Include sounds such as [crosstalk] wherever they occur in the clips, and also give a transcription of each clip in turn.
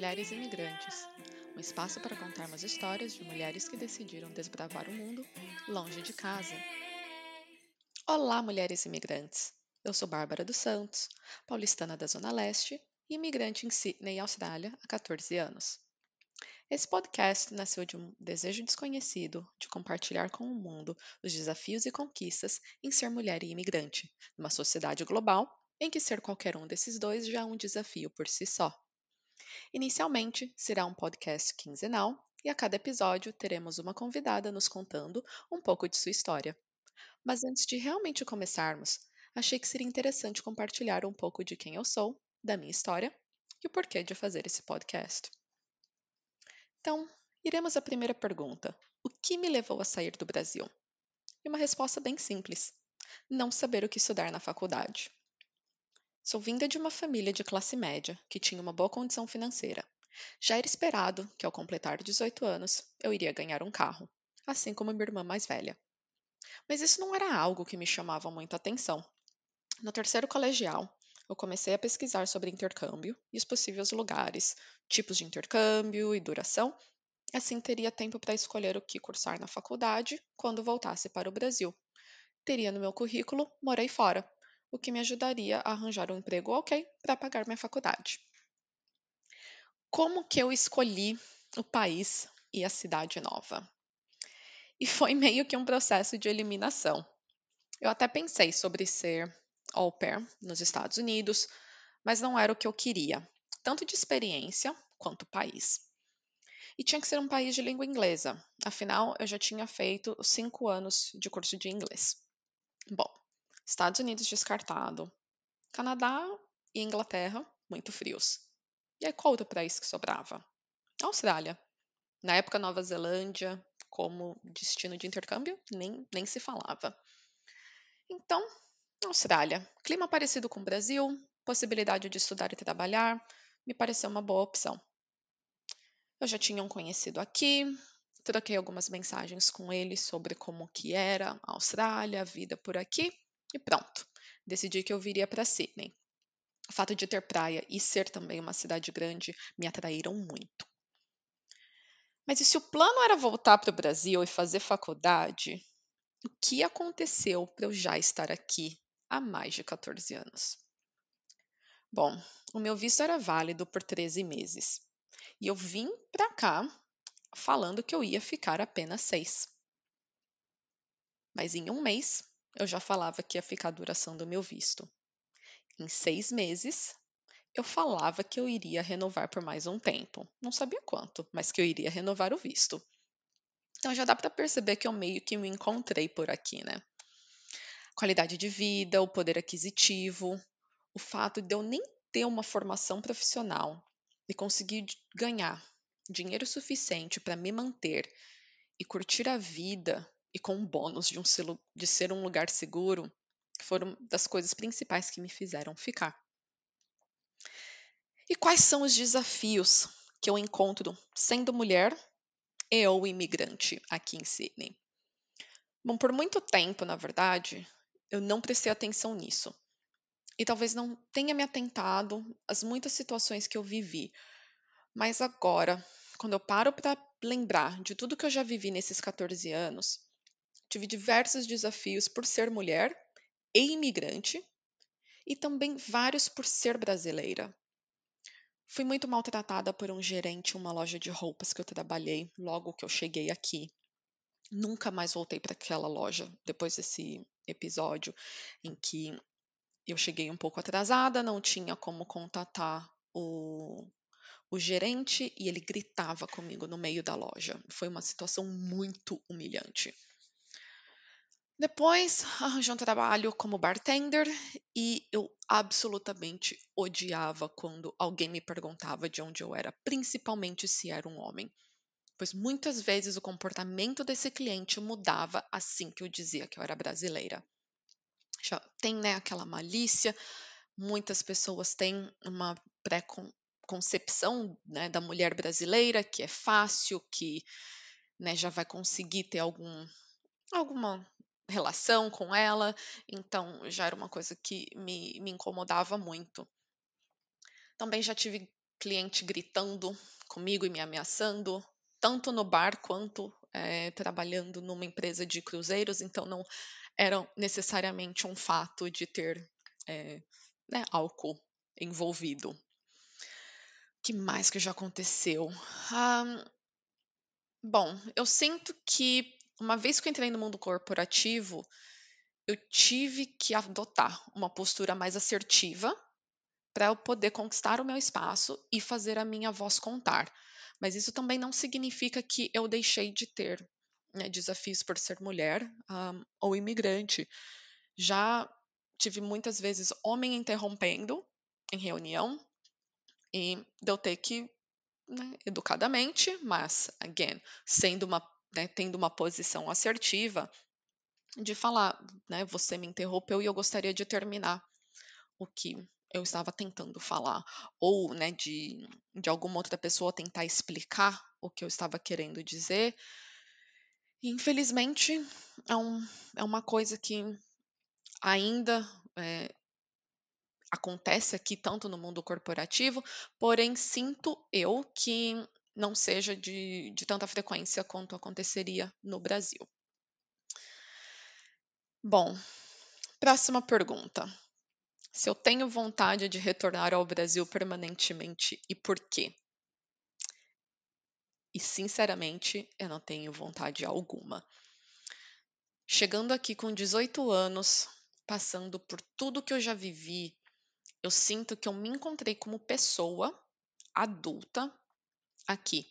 Mulheres Imigrantes, um espaço para contarmos histórias de mulheres que decidiram desbravar o mundo longe de casa. Olá, mulheres imigrantes! Eu sou Bárbara dos Santos, paulistana da Zona Leste e imigrante em Sydney, Austrália, há 14 anos. Esse podcast nasceu de um desejo desconhecido de compartilhar com o mundo os desafios e conquistas em ser mulher e imigrante, numa sociedade global em que ser qualquer um desses dois já é um desafio por si só. Inicialmente, será um podcast quinzenal e a cada episódio teremos uma convidada nos contando um pouco de sua história. Mas antes de realmente começarmos, achei que seria interessante compartilhar um pouco de quem eu sou, da minha história e o porquê de fazer esse podcast. Então, iremos à primeira pergunta: O que me levou a sair do Brasil? E uma resposta bem simples: não saber o que estudar na faculdade. Sou vinda de uma família de classe média que tinha uma boa condição financeira. Já era esperado que, ao completar 18 anos, eu iria ganhar um carro, assim como minha irmã mais velha. Mas isso não era algo que me chamava muita atenção. No terceiro colegial, eu comecei a pesquisar sobre intercâmbio e os possíveis lugares, tipos de intercâmbio e duração. Assim teria tempo para escolher o que cursar na faculdade quando voltasse para o Brasil. Teria no meu currículo Morei fora, o que me ajudaria a arranjar um emprego ok para pagar minha faculdade. Como que eu escolhi o país e a cidade nova? E foi [laughs] meio que um processo de eliminação. Eu até pensei sobre ser au pair nos Estados Unidos, mas não era o que eu queria, tanto de experiência quanto país. E tinha que ser um país de língua inglesa, afinal eu já tinha feito cinco anos de curso de inglês. Bom, Estados Unidos descartado, Canadá e Inglaterra muito frios. E aí qual outro país que sobrava? Austrália. Na época, Nova Zelândia, como destino de intercâmbio, nem, nem se falava. Então, Austrália. Clima parecido com o Brasil, possibilidade de estudar e trabalhar, me pareceu uma boa opção. Eu já tinha um conhecido aqui, troquei algumas mensagens com ele sobre como que era a Austrália, a vida por aqui e pronto. Decidi que eu viria para Sydney. O fato de ter praia e ser também uma cidade grande me atraíram muito. Mas e se o plano era voltar para o Brasil e fazer faculdade? O que aconteceu para eu já estar aqui há mais de 14 anos. Bom, o meu visto era válido por 13 meses e eu vim para cá falando que eu ia ficar apenas seis. Mas em um mês eu já falava que ia ficar a duração do meu visto. Em seis meses eu falava que eu iria renovar por mais um tempo. Não sabia quanto, mas que eu iria renovar o visto. Então já dá para perceber que eu meio que me encontrei por aqui, né? qualidade de vida, o poder aquisitivo, o fato de eu nem ter uma formação profissional e conseguir ganhar dinheiro suficiente para me manter e curtir a vida e com o bônus de, um, de ser um lugar seguro foram das coisas principais que me fizeram ficar. E quais são os desafios que eu encontro sendo mulher e ou imigrante aqui em Sydney? Bom, por muito tempo, na verdade, eu não prestei atenção nisso. E talvez não tenha me atentado às muitas situações que eu vivi. Mas agora, quando eu paro para lembrar de tudo que eu já vivi nesses 14 anos, tive diversos desafios por ser mulher e imigrante, e também vários por ser brasileira. Fui muito maltratada por um gerente em uma loja de roupas que eu trabalhei logo que eu cheguei aqui. Nunca mais voltei para aquela loja depois desse episódio em que eu cheguei um pouco atrasada, não tinha como contatar o, o gerente e ele gritava comigo no meio da loja. Foi uma situação muito humilhante. Depois arranjei um trabalho como bartender e eu absolutamente odiava quando alguém me perguntava de onde eu era, principalmente se era um homem pois muitas vezes o comportamento desse cliente mudava assim que eu dizia que eu era brasileira. Já tem né, aquela malícia, muitas pessoas têm uma pré-concepção né, da mulher brasileira que é fácil, que né, já vai conseguir ter algum, alguma relação com ela, então já era uma coisa que me, me incomodava muito. Também já tive cliente gritando comigo e me ameaçando, tanto no bar quanto é, trabalhando numa empresa de cruzeiros, então não era necessariamente um fato de ter é, né, álcool envolvido. O que mais que já aconteceu? Ah, bom, eu sinto que uma vez que eu entrei no mundo corporativo, eu tive que adotar uma postura mais assertiva para eu poder conquistar o meu espaço e fazer a minha voz contar. Mas isso também não significa que eu deixei de ter né, desafios por ser mulher um, ou imigrante. Já tive muitas vezes homem interrompendo em reunião e de eu ter que, né, educadamente, mas, again, sendo uma, né, tendo uma posição assertiva, de falar, né, você me interrompeu e eu gostaria de terminar o que eu estava tentando falar, ou né, de, de alguma outra pessoa tentar explicar o que eu estava querendo dizer. Infelizmente, é, um, é uma coisa que ainda é, acontece aqui, tanto no mundo corporativo, porém, sinto eu que não seja de, de tanta frequência quanto aconteceria no Brasil. Bom, próxima pergunta se eu tenho vontade de retornar ao Brasil permanentemente e por quê? E sinceramente, eu não tenho vontade alguma. Chegando aqui com 18 anos, passando por tudo que eu já vivi, eu sinto que eu me encontrei como pessoa adulta aqui.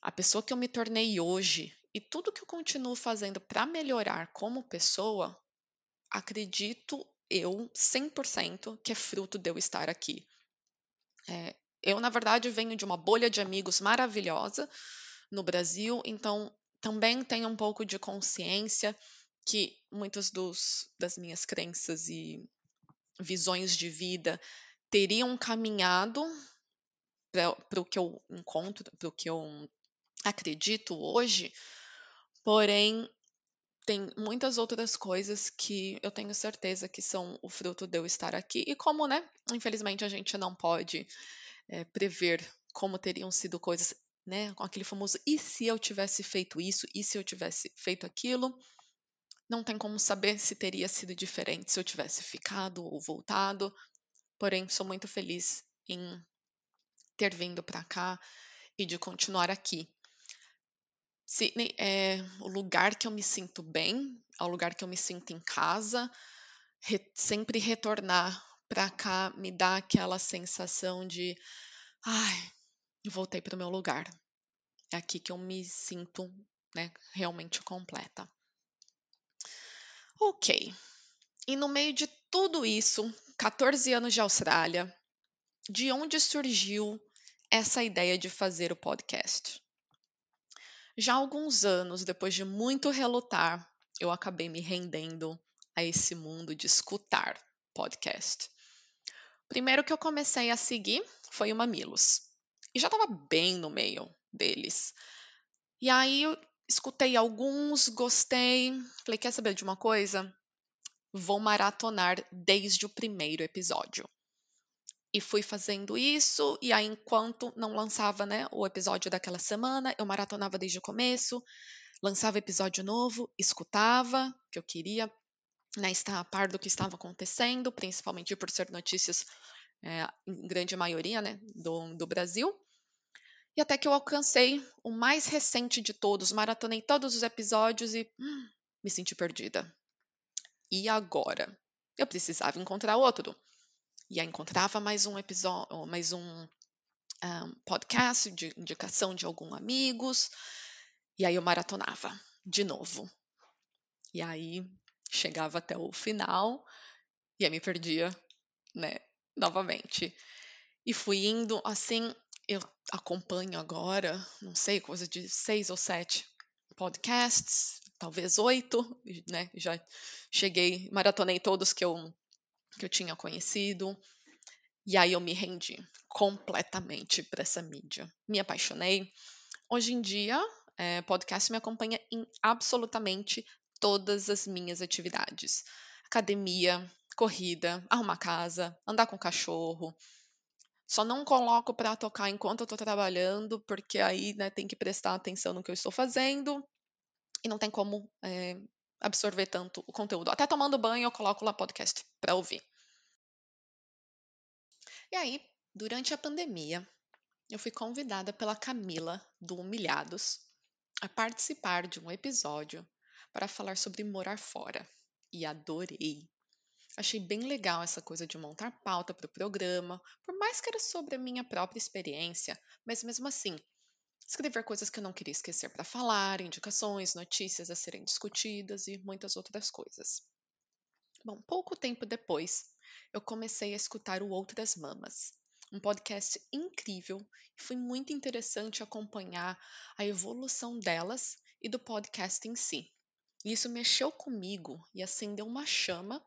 A pessoa que eu me tornei hoje e tudo que eu continuo fazendo para melhorar como pessoa, acredito eu 100% que é fruto de eu estar aqui. É, eu, na verdade, venho de uma bolha de amigos maravilhosa no Brasil, então também tenho um pouco de consciência que muitas dos, das minhas crenças e visões de vida teriam caminhado para o que eu encontro, para o que eu acredito hoje, porém tem muitas outras coisas que eu tenho certeza que são o fruto de eu estar aqui. E como, né, infelizmente a gente não pode é, prever como teriam sido coisas, né, com aquele famoso e se eu tivesse feito isso, e se eu tivesse feito aquilo, não tem como saber se teria sido diferente se eu tivesse ficado ou voltado. Porém, sou muito feliz em ter vindo para cá e de continuar aqui. Sydney é o lugar que eu me sinto bem, é o lugar que eu me sinto em casa. Re sempre retornar para cá me dá aquela sensação de, ai, voltei para o meu lugar. É aqui que eu me sinto né, realmente completa. Ok. E no meio de tudo isso, 14 anos de Austrália, de onde surgiu essa ideia de fazer o podcast? Já alguns anos, depois de muito relutar, eu acabei me rendendo a esse mundo de escutar podcast. Primeiro que eu comecei a seguir foi o Mamilos. E já estava bem no meio deles. E aí eu escutei alguns, gostei. Falei, quer saber de uma coisa? Vou maratonar desde o primeiro episódio. E fui fazendo isso, e aí, enquanto não lançava né, o episódio daquela semana, eu maratonava desde o começo, lançava episódio novo, escutava, que eu queria né, estar a par do que estava acontecendo, principalmente por ser notícias, é, em grande maioria, né, do, do Brasil. E até que eu alcancei o mais recente de todos, maratonei todos os episódios e hum, me senti perdida. E agora? Eu precisava encontrar outro e aí encontrava mais um episódio, mais um, um podcast de indicação de alguns amigos, e aí eu maratonava de novo. E aí chegava até o final e aí me perdia, né, novamente. E fui indo assim, eu acompanho agora, não sei, coisa de seis ou sete podcasts, talvez oito, né? Já cheguei, maratonei todos que eu que eu tinha conhecido. E aí eu me rendi completamente para essa mídia. Me apaixonei. Hoje em dia, é, podcast me acompanha em absolutamente todas as minhas atividades: academia, corrida, arrumar casa, andar com cachorro. Só não coloco para tocar enquanto eu tô trabalhando, porque aí, né, tem que prestar atenção no que eu estou fazendo e não tem como é, absorver tanto o conteúdo. Até tomando banho eu coloco lá podcast para ouvir. E aí, durante a pandemia, eu fui convidada pela Camila do Humilhados a participar de um episódio para falar sobre morar fora. E adorei. Achei bem legal essa coisa de montar pauta para o programa, por mais que era sobre a minha própria experiência, mas mesmo assim, escrever coisas que eu não queria esquecer para falar, indicações, notícias a serem discutidas e muitas outras coisas. Bom, pouco tempo depois, eu comecei a escutar o Outras Mamas, um podcast incrível e foi muito interessante acompanhar a evolução delas e do podcast em si. Isso mexeu comigo e acendeu uma chama,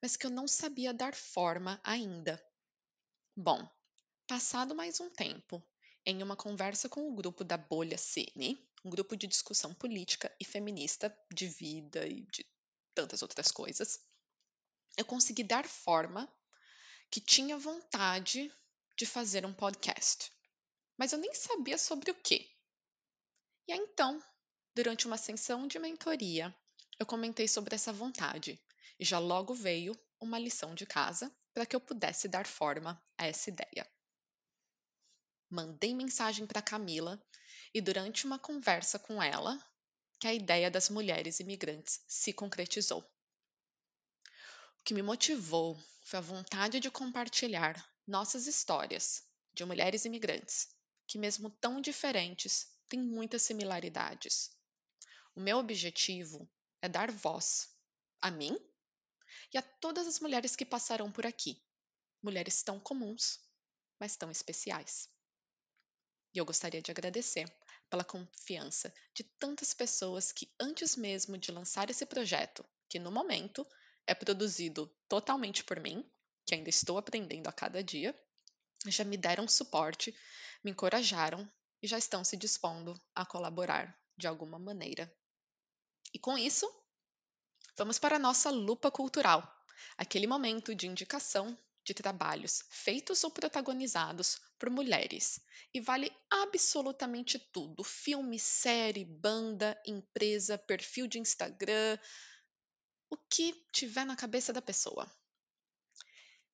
mas que eu não sabia dar forma ainda. Bom, passado mais um tempo, em uma conversa com o grupo da Bolha Cine, um grupo de discussão política e feminista de vida e de tantas outras coisas, eu consegui dar forma que tinha vontade de fazer um podcast. Mas eu nem sabia sobre o quê. E aí, então, durante uma sessão de mentoria, eu comentei sobre essa vontade e já logo veio uma lição de casa para que eu pudesse dar forma a essa ideia. Mandei mensagem para Camila e durante uma conversa com ela, que a ideia das mulheres imigrantes se concretizou. O que me motivou foi a vontade de compartilhar nossas histórias de mulheres imigrantes, que, mesmo tão diferentes, têm muitas similaridades. O meu objetivo é dar voz a mim e a todas as mulheres que passarão por aqui, mulheres tão comuns, mas tão especiais. E eu gostaria de agradecer pela confiança de tantas pessoas que, antes mesmo de lançar esse projeto, que no momento é produzido totalmente por mim, que ainda estou aprendendo a cada dia, já me deram suporte, me encorajaram e já estão se dispondo a colaborar de alguma maneira. E com isso, vamos para a nossa lupa cultural, aquele momento de indicação de trabalhos feitos ou protagonizados por mulheres. E vale absolutamente tudo: filme, série, banda, empresa, perfil de Instagram, o que tiver na cabeça da pessoa.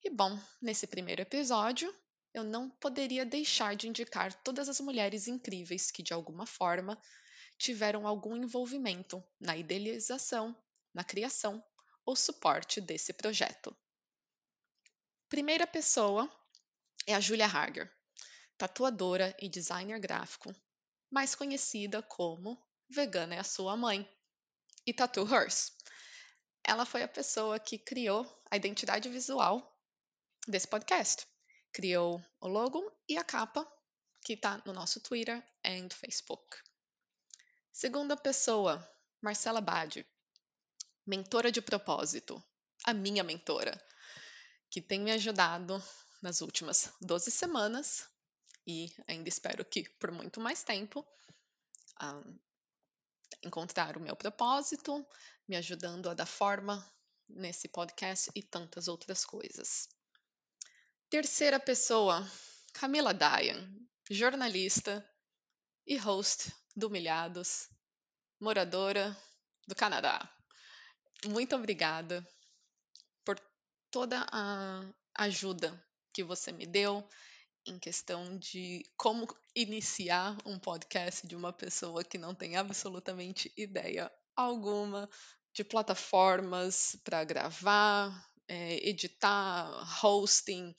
E bom, nesse primeiro episódio, eu não poderia deixar de indicar todas as mulheres incríveis que, de alguma forma, tiveram algum envolvimento na idealização, na criação ou suporte desse projeto. Primeira pessoa é a Julia Harger, tatuadora e designer gráfico, mais conhecida como Vegana é a sua mãe e Tattoo Hers. Ela foi a pessoa que criou a identidade visual desse podcast. Criou o logo e a capa, que está no nosso Twitter e Facebook. Segunda pessoa, Marcela Bade, mentora de propósito, a minha mentora, que tem me ajudado nas últimas 12 semanas e ainda espero que por muito mais tempo a encontrar o meu propósito, me ajudando a dar forma nesse podcast e tantas outras coisas. Terceira pessoa, Camila Dayan, jornalista e host do Humilhados, moradora do Canadá. Muito obrigada toda a ajuda que você me deu em questão de como iniciar um podcast de uma pessoa que não tem absolutamente ideia alguma de plataformas para gravar, é, editar, hosting,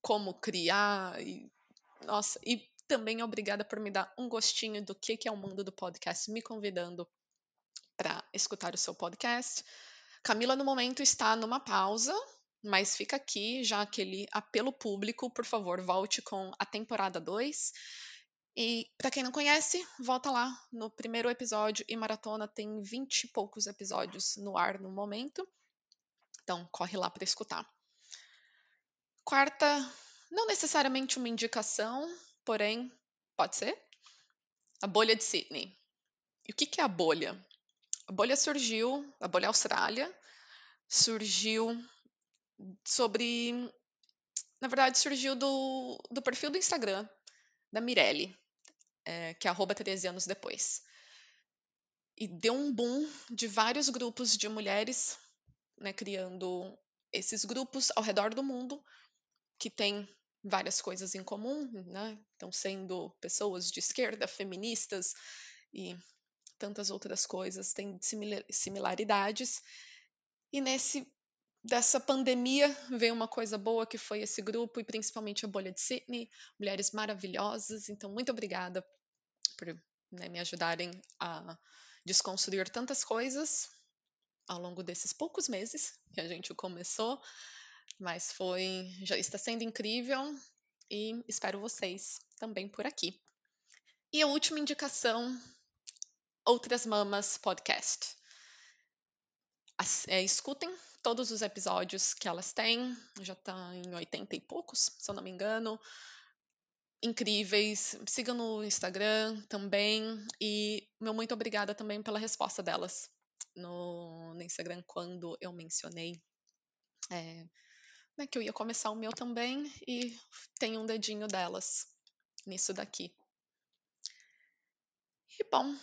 como criar e nossa, e também obrigada por me dar um gostinho do que é o mundo do podcast, me convidando para escutar o seu podcast. Camila, no momento, está numa pausa, mas fica aqui já aquele apelo público, por favor, volte com a temporada 2. E para quem não conhece, volta lá no primeiro episódio e maratona tem 20 e poucos episódios no ar no momento. Então, corre lá para escutar. Quarta, não necessariamente uma indicação, porém, pode ser? A bolha de Sydney. E o que é a bolha? a bolha surgiu, a bolha Austrália, surgiu sobre. Na verdade, surgiu do, do perfil do Instagram da Mirelle, é, que é arroba 13 anos depois. E deu um boom de vários grupos de mulheres né, criando esses grupos ao redor do mundo que têm várias coisas em comum, né? Então, sendo pessoas de esquerda, feministas e tantas outras coisas, têm similaridades. E nesse dessa pandemia veio uma coisa boa que foi esse grupo e principalmente a bolha de Sydney, mulheres maravilhosas. Então, muito obrigada por né, me ajudarem a desconstruir tantas coisas ao longo desses poucos meses que a gente começou, mas foi já está sendo incrível e espero vocês também por aqui. E a última indicação, Outras Mamas Podcast. É, escutem todos os episódios que elas têm, já está em 80 e poucos, se eu não me engano. Incríveis. Sigam no Instagram também. E meu muito obrigada também pela resposta delas no, no Instagram quando eu mencionei é, né, que eu ia começar o meu também e tem um dedinho delas nisso daqui. E bom,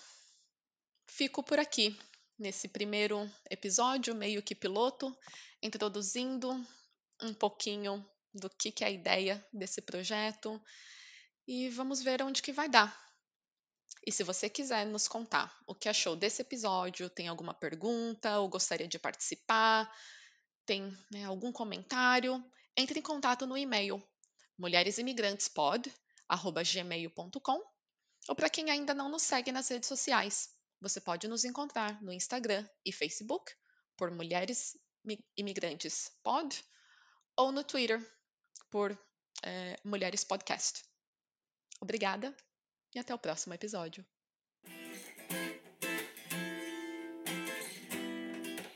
fico por aqui nesse primeiro episódio, meio que piloto, introduzindo um pouquinho do que, que é a ideia desse projeto e vamos ver onde que vai dar. E se você quiser nos contar o que achou desse episódio, tem alguma pergunta ou gostaria de participar, tem né, algum comentário, entre em contato no e-mail mulheresimigrantespod@gmail.com ou para quem ainda não nos segue nas redes sociais, você pode nos encontrar no Instagram e Facebook por Mulheres Imigrantes Pod ou no Twitter por é, Mulheres Podcast. Obrigada e até o próximo episódio.